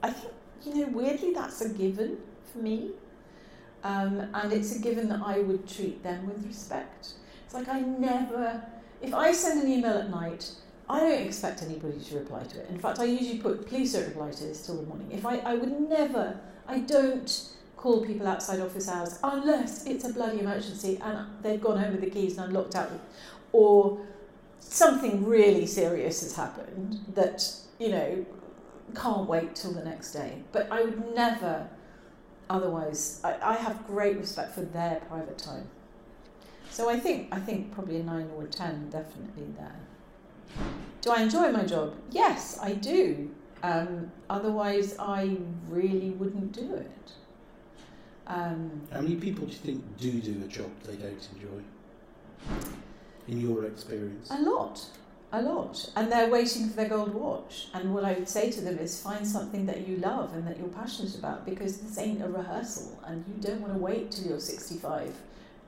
I think, you know, weirdly, that's a given for me. Um, and it's a given that I would treat them with respect. It's like I never, if I send an email at night, I don't expect anybody to reply to it. In fact, I usually put, please don't reply to this till the morning. If I, I would never, I don't call people outside office hours unless it's a bloody emergency and they've gone home with the keys and I'm locked out, or something really serious has happened that, you know, can't wait till the next day. But I would never, otherwise, I, I have great respect for their private time. So I think, I think probably a 9 or a 10 definitely there. Do I enjoy my job? Yes, I do. Um, otherwise, I really wouldn't do it. Um, How many people do you think do do a job they don't enjoy? In your experience? a lot. A lot. And they're waiting for their gold watch. And what I would say to them is find something that you love and that you're passionate about because this ain't a rehearsal and you don't want to wait till you're 65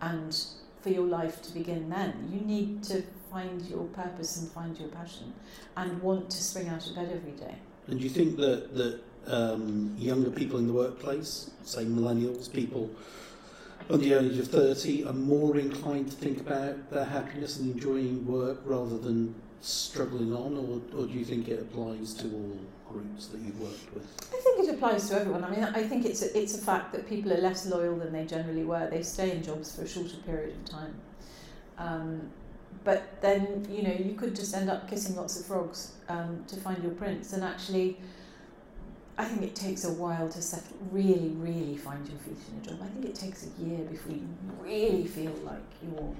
and for your life to begin then. You need to find your purpose and find your passion and want to spring out of bed every day. And do you think that, that um, younger people in the workplace, say millennials, people under the age of 30, are more inclined to think about their happiness and enjoying work rather than struggling on, or, or do you think it applies to all groups that you've worked with? I think it applies to everyone. I mean, I think it's a, it's a fact that people are less loyal than they generally were. They stay in jobs for a shorter period of time. Um, but then, you know, you could just end up kissing lots of frogs um, to find your prince. And actually, I think it takes a while to settle, really, really find your feet in a job. I think it takes a year before you really feel like you're,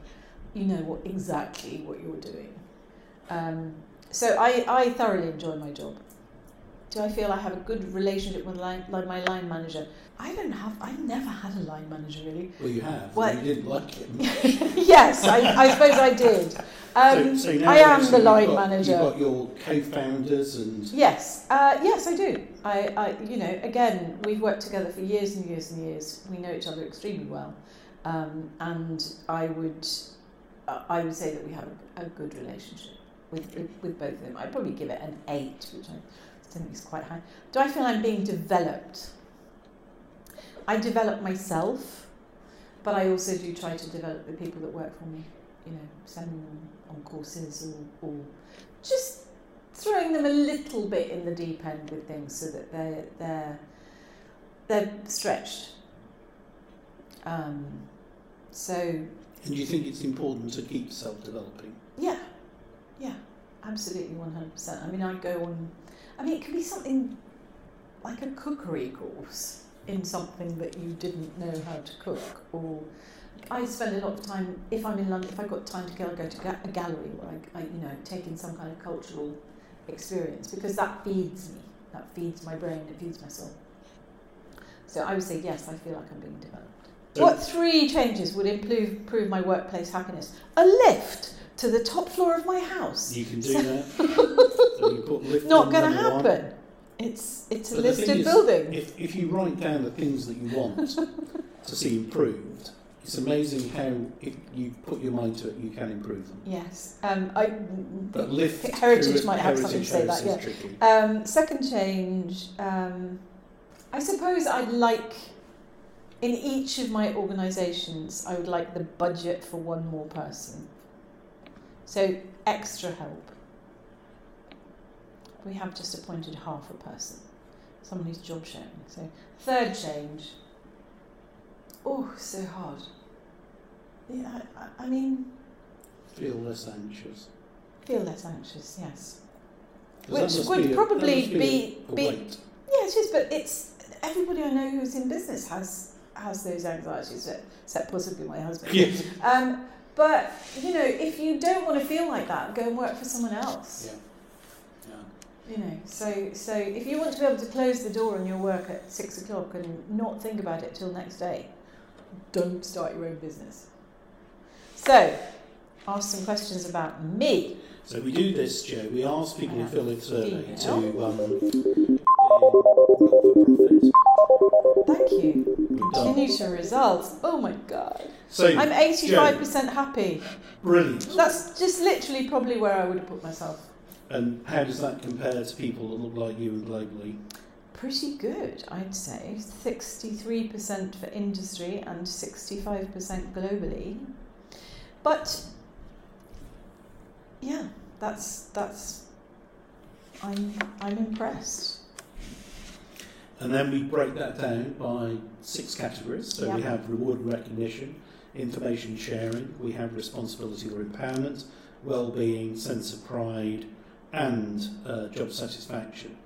you know, what exactly what you're doing. Um, so I, I thoroughly enjoy my job. Do I feel I have a good relationship with line, like my line manager? I don't have. I never had a line manager really. Well, you have. Well, you didn't like him. yes, I, I suppose I did. Um, so, so I am the line got, manager. You've got your co-founders and. Yes, uh, yes, I do. I, I, you know, again, we've worked together for years and years and years. We know each other extremely well, um, and I would, uh, I would say that we have a, a good relationship with, with, both of them. I'd probably give it an eight, which I think is quite high. Do I feel I'm being developed? I develop myself, but I also do try to develop the people that work for me. You know, sending them on courses or, or just throwing them a little bit in the deep end with things so that they're they're they're stretched. Um, so. And do you think it's important to keep self-developing? Yeah, yeah, absolutely, one hundred percent. I mean, I go on I mean, it could be something like a cookery course in something that you didn't know how to cook, or I spend a lot of time if I'm in London. If I've got time to go, I go to a gallery where I, I, you know, take in some kind of cultural experience because that feeds me. That feeds my brain. It feeds my soul. So I would say yes. I feel like I'm being developed. So what three changes would improve, improve my workplace happiness? A lift to the top floor of my house. You can do so that. Not going to happen. One. It's it's a but listed building. If, if you write down the things that you want to see improved, it's amazing how if you put your mind to it, you can improve them. Yes, um, I. But lift heritage might have something to say about that. Yeah. Um, second change. Um, I suppose I'd like. In each of my organisations, I would like the budget for one more person so extra help. We have just appointed half a person, someone who's job sharing. So third change. Oh, so hard. Yeah, I, I mean. Feel less anxious. Feel less anxious, yes. Which would be probably a, be, a, a be yeah, it is, but it's everybody I know who's in business has has those anxieties, except possibly my husband. Yes. Um, but, you know, if you don't want to feel like that, go and work for someone else. Yeah. You know, so so if you want to be able to close the door on your work at six o'clock and not think about it till next day, don't start your own business. So, ask some questions about me. So we do this, Jo. We ask people who fill in survey to um, Thank you. Continue to results. Oh my god. So I'm 85% happy. Brilliant. That's just literally probably where I would have put myself. And how does that compare to people that look like you and globally? Pretty good, I'd say. 63% for industry and 65% globally. But yeah, that's that's I'm I'm impressed. And then we break that down by six categories. So yep. we have reward and recognition, information sharing, we have responsibility or empowerment, well-being, sense of pride, and uh, job satisfaction.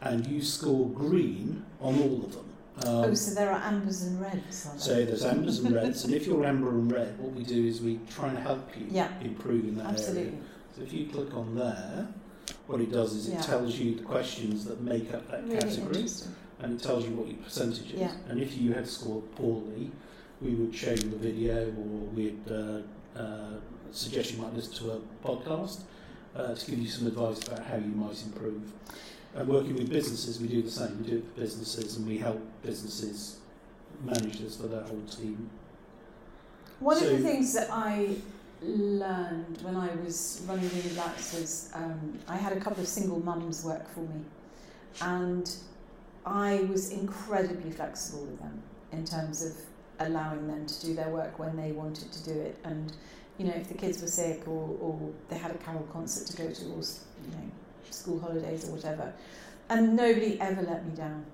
And you score green on all of them. Um, oh, so there are ambers and reds. So there's ambers and reds, and if you're amber and red, what we do is we try and help you yeah. improve in that Absolutely. area. So if you click on there, what it does is it yeah. tells you the questions that make up that really category, and it tells you what your percentage is. Yeah. And if you have scored poorly, we would show you the video or we'd uh, uh, suggest you might listen to a podcast uh, to give you some advice about how you might improve. And working with businesses, we do the same. We do it for businesses, and we help businesses manage this for their whole team. One So- of the things that I learned when I was running the Relax um, I had a couple of single mums work for me, and I was incredibly flexible with them in terms of allowing them to do their work when they wanted to do it. And you know, if the kids were sick or, or they had a carol concert to go to, or you know, school holidays or whatever, and nobody ever let me down.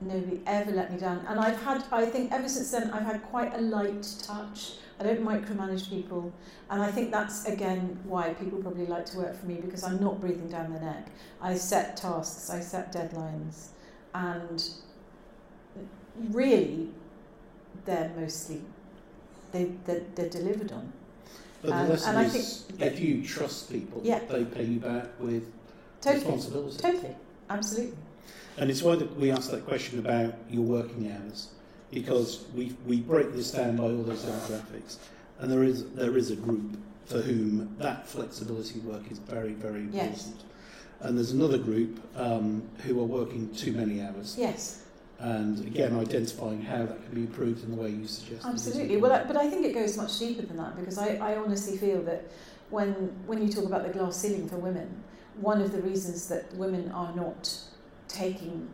Nobody ever let me down. And I've had, I think, ever since then, I've had quite a light touch. I don't micromanage people. And I think that's, again, why people probably like to work for me because I'm not breathing down their neck. I set tasks, I set deadlines. And really, they're mostly, they, they're, they're delivered on. But the Um, lesson and I is, think that- if you trust people, Yeah. they pay you back with Totally. responsibility. Totally. Absolutely. And it's why that we asked that question about your working hours, because we we break this down by all those demographics, and there is there is a group for whom that flexibility work is very very important. Yes. And there's another group um, who are working too many hours, Yes. and again identifying how that can be improved in the way you suggest. Absolutely. Well, but I think it goes much deeper than that because I, I honestly feel that when when you talk about the glass ceiling for women, one of the reasons that women are not taking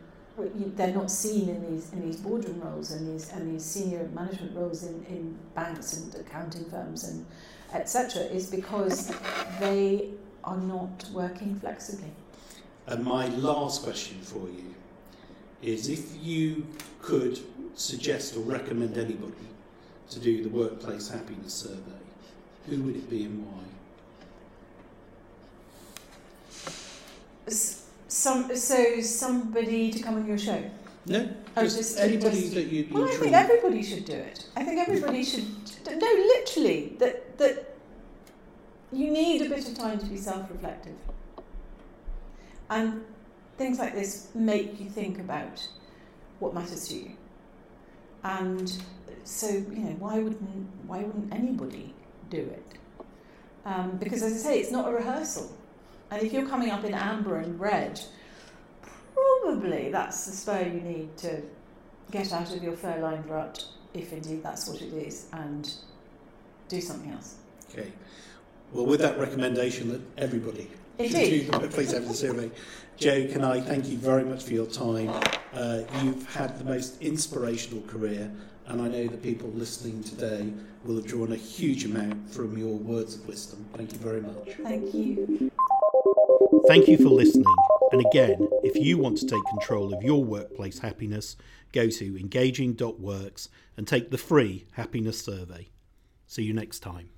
they're not seen in these in these boardroom roles and these and these senior management roles in, in banks and accounting firms and etc. is because they are not working flexibly. And my last question for you is if you could suggest or recommend anybody to do the workplace happiness survey, who would it be and why? Some so somebody to come on your show. No, Oh, just, just- anybody just- that you. Well, I think everybody should do it. I think everybody should. No, literally, that that you need a bit of time to be self-reflective, and things like this make you think about what matters to you. And so, you know, why wouldn't why wouldn't anybody do it? Um, because, as I say, it's not a rehearsal, and if you're coming up in amber and red, probably that's the spur you need to get out of your fur-lined rut, if indeed that's what it is, and do something else. Okay. Well, with that recommendation that everybody should do Indeed. the survey, Jo, can I thank you very much for your time? Uh, you've had the most inspirational career, and I know that people listening today will have drawn a huge amount from your words of wisdom. Thank you very much. Thank you. Thank you for listening. And again, if you want to take control of your workplace happiness, go to engaging.works and take the free happiness survey. See you next time.